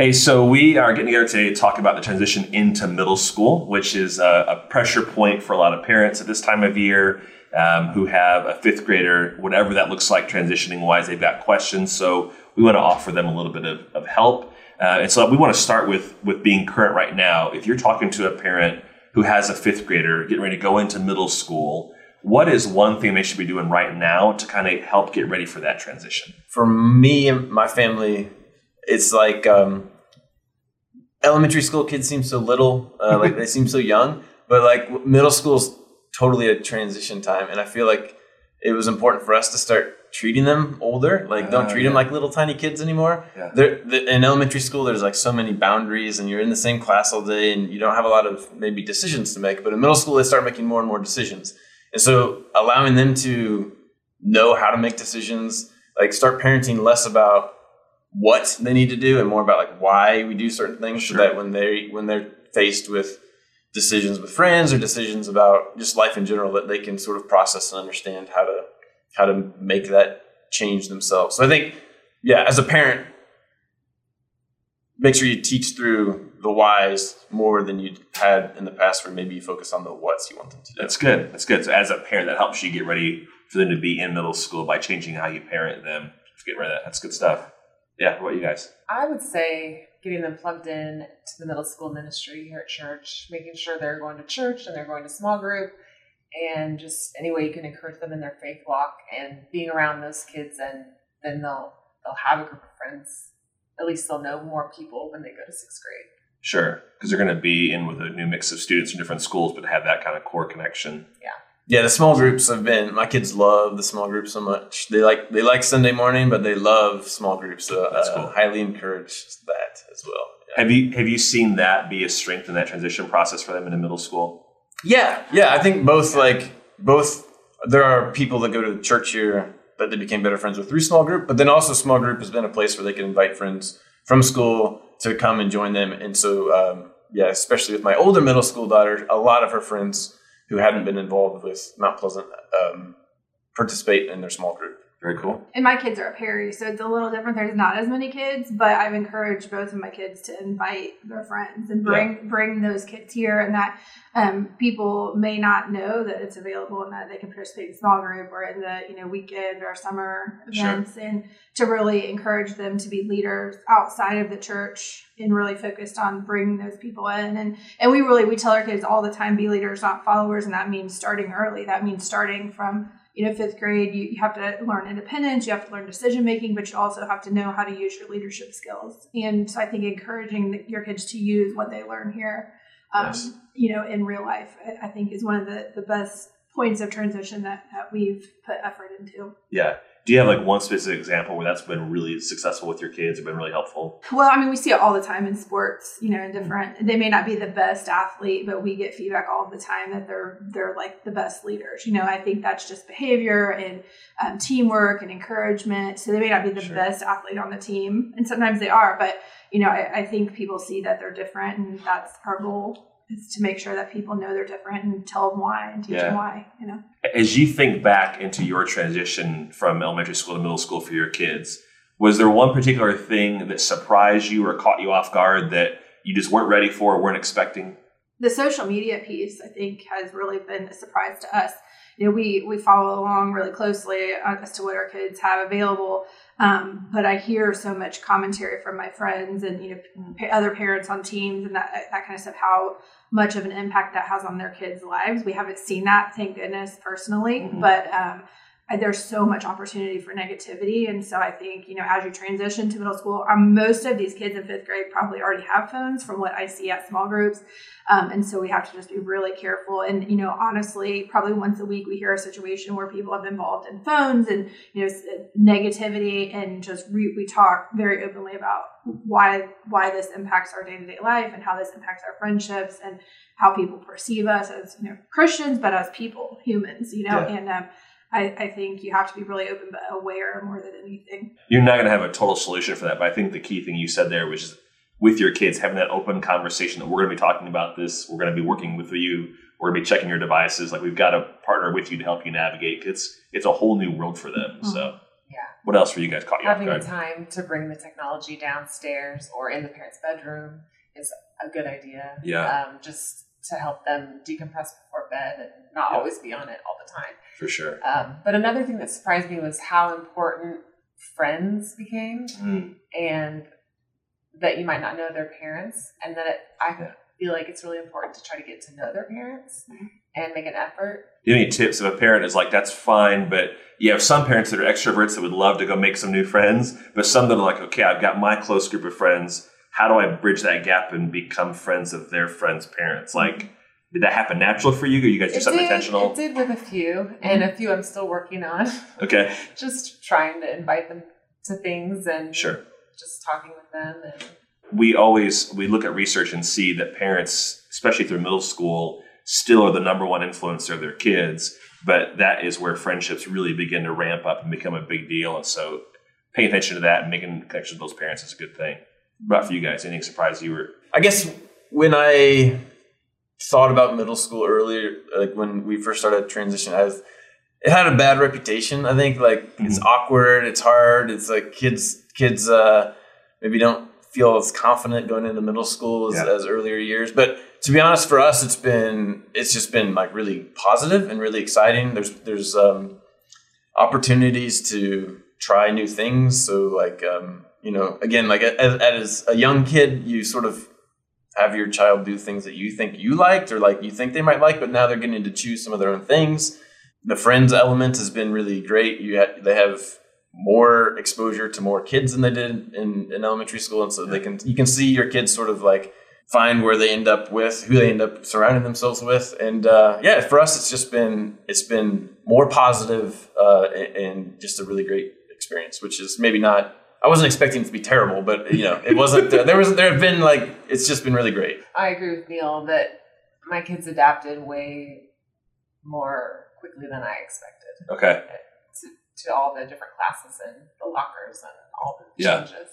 Hey, so we are getting together today to talk about the transition into middle school, which is a, a pressure point for a lot of parents at this time of year um, who have a fifth grader, whatever that looks like transitioning wise, they've got questions. So we want to offer them a little bit of, of help. Uh, and so we want to start with, with being current right now. If you're talking to a parent who has a fifth grader getting ready to go into middle school, what is one thing they should be doing right now to kind of help get ready for that transition? For me and my family, it's like um, elementary school kids seem so little, uh, like they seem so young, but like middle school is totally a transition time, and I feel like it was important for us to start treating them older. Like, don't Uh, treat them like little tiny kids anymore. Yeah. There, the, in elementary school, there's like so many boundaries, and you're in the same class all day, and you don't have a lot of maybe decisions to make. But in middle school, they start making more and more decisions, and so allowing them to know how to make decisions, like start parenting less about what they need to do and more about like why we do certain things, Sure. so that when they when they're faced with decisions with friends or decisions about just life in general that they can sort of process and understand how to how to make that change themselves. So I think yeah, as a parent make sure you teach through the whys more than you had in the past where maybe you focus on the whats you want them to do. That's good. That's good. So as a parent, that helps you get ready for them to be in middle school by changing how you parent them. Get rid of that. That's good stuff. Yeah. What about you guys? I would say getting them plugged in to the middle school ministry here at church, making sure they're going to church and they're going to small group, and just any way you can encourage them in their faith walk and being around those kids, and then they'll they'll have a group of friends. At least they'll know more people when they go to sixth grade. Sure, because they're going to be in with a new mix of students from different schools, but have that kind of core connection. Yeah, the small groups have been. My kids love the small groups so much. They like they like Sunday morning, but they love small groups. So That's uh, cool. highly encourage that as well. Yeah. Have you have you seen that be a strength in that transition process for them in the middle school? yeah, yeah. I think both like both. There are people that go to church here that they became better friends with through small group, but then also small group has been a place where they can invite friends from school to come and join them. And so, um, yeah, especially with my older middle school daughter, a lot of her friends who hadn't been involved with Mount Pleasant um, participate in their small group. Very cool. And my kids are at Perry, so it's a little different. There's not as many kids, but I've encouraged both of my kids to invite their friends and bring bring those kids here, and that um, people may not know that it's available and that they can participate in small group or in the you know weekend or summer Sure. events, and to really encourage them to be leaders outside of the church and really focused on bringing those people in. And and we really we tell our kids all the time, be leaders, not followers, and that means starting early. That means starting from you know fifth grade you, you have to learn independence you have to learn decision making but you also have to know how to use your leadership skills and so i think encouraging the, your kids to use what they learn here um, Yes. you know in real life I, I think is one of the, the best points of transition that, that we've put effort into Yeah. Do you have like one specific example where that's been really successful with your kids or been really helpful? well i mean we see it all the time in sports you know in different they may not be the best athlete but we get feedback all the time that they're they're like the best leaders you know i think that's just behavior and um, teamwork and encouragement so they may not be the Sure. best athlete on the team and sometimes they are but you know I, I think people see that they're different and that's our goal is to make sure that people know they're different and tell them why and teach Yeah. them why you know As you think back into your transition from elementary school to middle school for your kids, was there one particular thing that surprised you or caught you off guard that you just weren't ready for or weren't expecting? the social media piece i think has really been a surprise to us you know we we follow along really closely as to what our kids have available um, but i hear so much commentary from my friends and you know other parents on teams and that that kind of stuff how much of an impact that has on their kids lives we haven't seen that thank goodness personally Mhm. but um, there's so much opportunity for negativity and so i think you know as you transition to middle school um, most of these kids in fifth grade probably already have phones from what i see at small groups um, and so we have to just be really careful. And, you know, honestly, probably once a week we hear a situation where people have been involved in phones and, you know, negativity and just re- we talk very openly about why, why this impacts our day to day life and how this impacts our friendships and how people perceive us as, you know, Christians, but as people, humans, you know, Yeah. and, um, I, I think you have to be really open but aware more than anything. You're not going to have a total solution for that, but I think the key thing you said there was just with your kids having that open conversation that we're going to be talking about this. We're going to be working with you. We're going to be checking your devices. Like we've got a partner with you to help you navigate. It's it's a whole new world for them. So Yeah. What else were you guys caught you Having the time to bring the technology downstairs or in the parents' bedroom is a good idea. Yeah. Um, just to help them decompress before bed and not Yeah. always be on it all the time. For sure. Um, but another thing that surprised me was how important friends became Mm. and that you might not know their parents and that it, I Yeah. feel like it's really important to try to get to know their parents and make an effort. Do you have any tips if a parent is like, that's fine, but you have some parents that are extroverts that would love to go make some new friends, but some that are like, okay, I've got my close group of friends. How do I bridge that gap and become friends of their friends' parents? Like, did that happen natural for you? Or you guys do It something did, intentional? Mm-hmm. it did with a few, and a few I'm still working on. Okay, just trying to invite them to things and sure. just talking with them and we always we look at research and see that parents especially through middle school still are the number one influencer of their kids but that is where friendships really begin to ramp up and become a big deal and so paying attention to that and making connections with those parents is a good thing what about for you guys anything surprise you were I guess when I thought about middle school earlier, like when we first started transition, I was, it had a bad reputation. I think like it's awkward, it's hard. It's like kids kids uh, maybe don't feel as confident going into middle school as, Yeah. as earlier years. But to be honest, for us, it's been it's just been like really positive and really exciting. There's there's um, opportunities to try new things. So like um, you know, again, like as, as a young kid, you sort of have your child do things that you think you liked or like you think they might like, but now they're getting to choose some of their own things. The friends element has been really great. You ha- they have more exposure to more kids than they did in, in elementary school, and so they can you can see your kids sort of like find where they end up with who they end up surrounding themselves with, and uh, yeah, for us it's just been it's been more positive uh, and just a really great experience, which is maybe not. I wasn't expecting it to be terrible, but you know, it wasn't. there was there have been like it's just been really great. I agree with Neil that my kids adapted way more quickly than I expected okay to, to all the different classes and the lockers and all the Yeah. changes.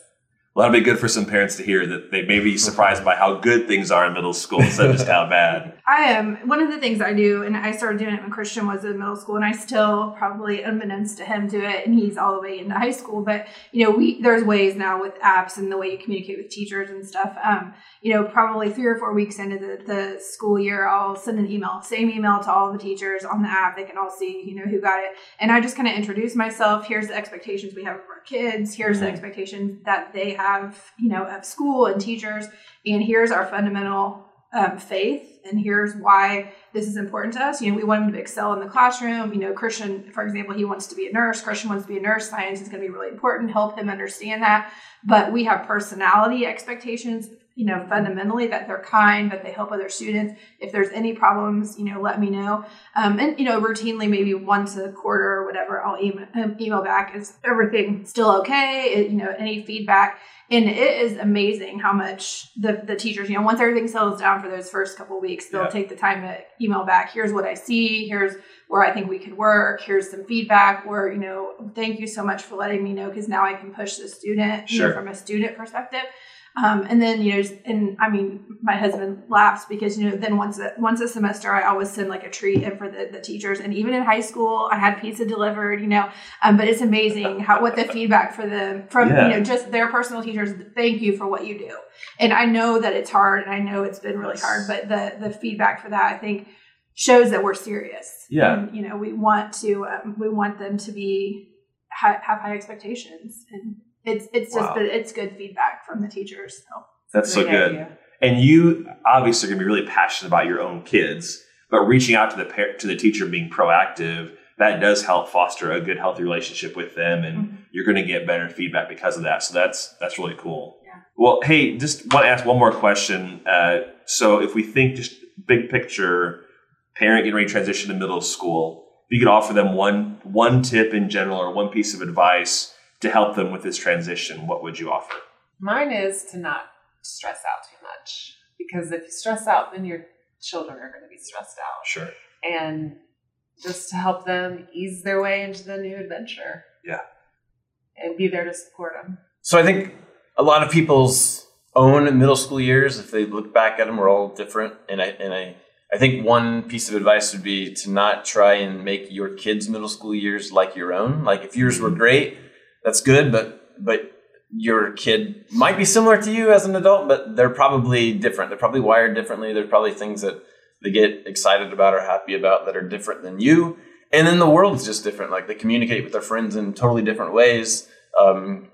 Well that'll be good for some parents to hear that they may be surprised by how good things are in middle school instead of just how bad I am one of the things I do, and I started doing it when Christian was in middle school, and I still probably unbeknownst to him do it, and he's all the way into high school. But you know, we there's ways now with apps and the way you communicate with teachers and stuff. Um, you know, probably three or four weeks into the, the school year, I'll send an email, same email to all the teachers on the app. They can all see, you know, who got it, and I just kind of introduce myself. Here's the expectations we have of our kids. Here's the Mhm. expectations that they have, you know, of school and teachers, and here's our fundamental um, faith and here's why this is important to us. You know we want them to excel in the classroom. You know christian for example he wants to be a nurse. Christian wants to be a nurse. Science is going to be really important help him understand that. But we have personality expectations you know fundamentally that they're kind that they help other students if there's any problems you know let me know um, and you know routinely maybe once a quarter or whatever i'll email, um, email back is everything still okay It- you know any feedback and it is amazing how much the, the teachers, you know, once everything settles down for those first couple weeks, they'll Yeah. take the time to email back. Here's what I see. Here's where I think we could work. Here's some feedback. Where you know, thank you so much for letting me know because now I can push the student, you know, from a student perspective. Um, and then you know, and I mean, my husband laughs because you know, then once a, once a semester, I always send like a treat in for the, the teachers, and even in high school, I had pizza delivered. You know, um, but it's amazing how what the feedback for them from Yeah. you know just their personal teachers. Thank you for what you do, and I know that it's hard, and I know it's been really hard, but the the feedback for that, I think, shows that we're serious. Yeah. and, you know, we want to um, we want them to be ha- have high expectations, and it's it's just Wow. but it's good feedback from the teachers. So. that's so good idea. and you obviously are going to be really passionate about your own kids but reaching out to the par- to the teacher being proactive that does help foster a good healthy relationship with them and Mhm. you're going to get better feedback because of that so that's that's really cool Yeah. well hey just want to ask one more question uh, so if we think just big picture parent getting ready to transition to middle school if you could offer them one one tip in general or one piece of advice to help them with this transition what would you offer Mine is to not stress out too much because if you stress out, then your children are going to be stressed out. sure And just to help them ease their way into the new adventure. Yeah. And be there to support them. So I think a lot of people's own middle school years, if they look back at them, are all different. And I and I I think one piece of advice would be to not try and make your kids' middle school years like your own. Like if yours were mm-hmm. great, that's good, but but your kid might be similar to you as an adult, but they're probably different. They're probably wired differently. There's probably things that they get excited about or happy about that are different than you. And then the world's just different. Like they communicate with their friends in totally different ways. Um,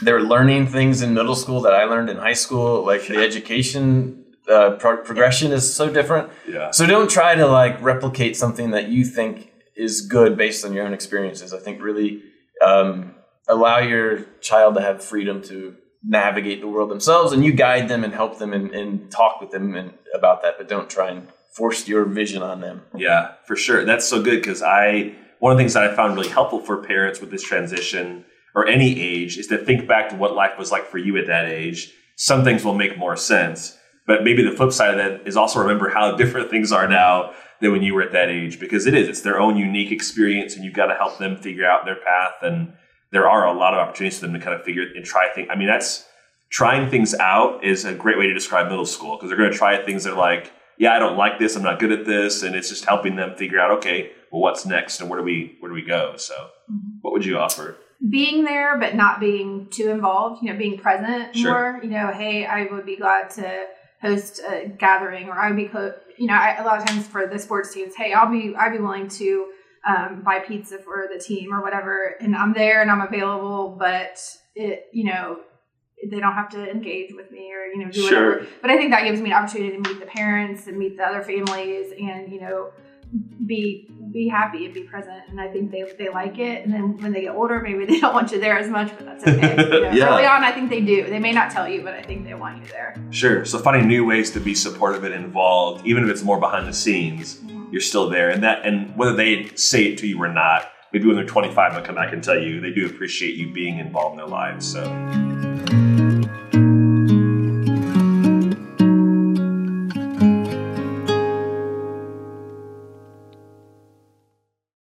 they're learning things in middle school that I learned in high school. Like the education uh, pro- progression is so different. Yeah. So don't try to like replicate something that you think is good based on your own experiences. I think really um, allow your child to have freedom to navigate the world themselves, and you guide them and help them and, and talk with them and about that. But don't try and force your vision on them. Yeah, for sure. That's so good because I one of the things that I found really helpful for parents with this transition or any age is to think back to what life was like for you at that age. Some things will make more sense, but maybe the flip side of that is also remember how different things are now than when you were at that age because it is it's their own unique experience and you've got to help them figure out their path and there are a lot of opportunities for them to kind of figure and try things. I mean, that's trying things out is a great way to describe middle school because they're going to try things that are like, yeah, I don't like this, I'm not good at this, and it's just helping them figure out, okay, well, what's next and where do we where do we go? So, mm-hmm. what would you offer? being there but not being too involved you know being present Sure. more you know hey i would be glad to host a gathering or i would be you know I, a lot of times for the sports teams hey i'll be i'd be willing to um, buy pizza for the team or whatever and i'm there and i'm available but it you know they don't have to engage with me or you know do Sure. whatever but i think that gives me an opportunity to meet the parents and meet the other families and you know be be happy and be present and i think they, they like it and then when they get older maybe they don't want you there as much but that's okay you know, Yeah. early on i think they do they may not tell you but i think they want you there Sure. So finding new ways to be supportive and involved, even if it's more behind the scenes, you're still there. And that and whether they say it to you or not, maybe when they're 25 they'll come back and tell you they do appreciate you being involved in their lives. So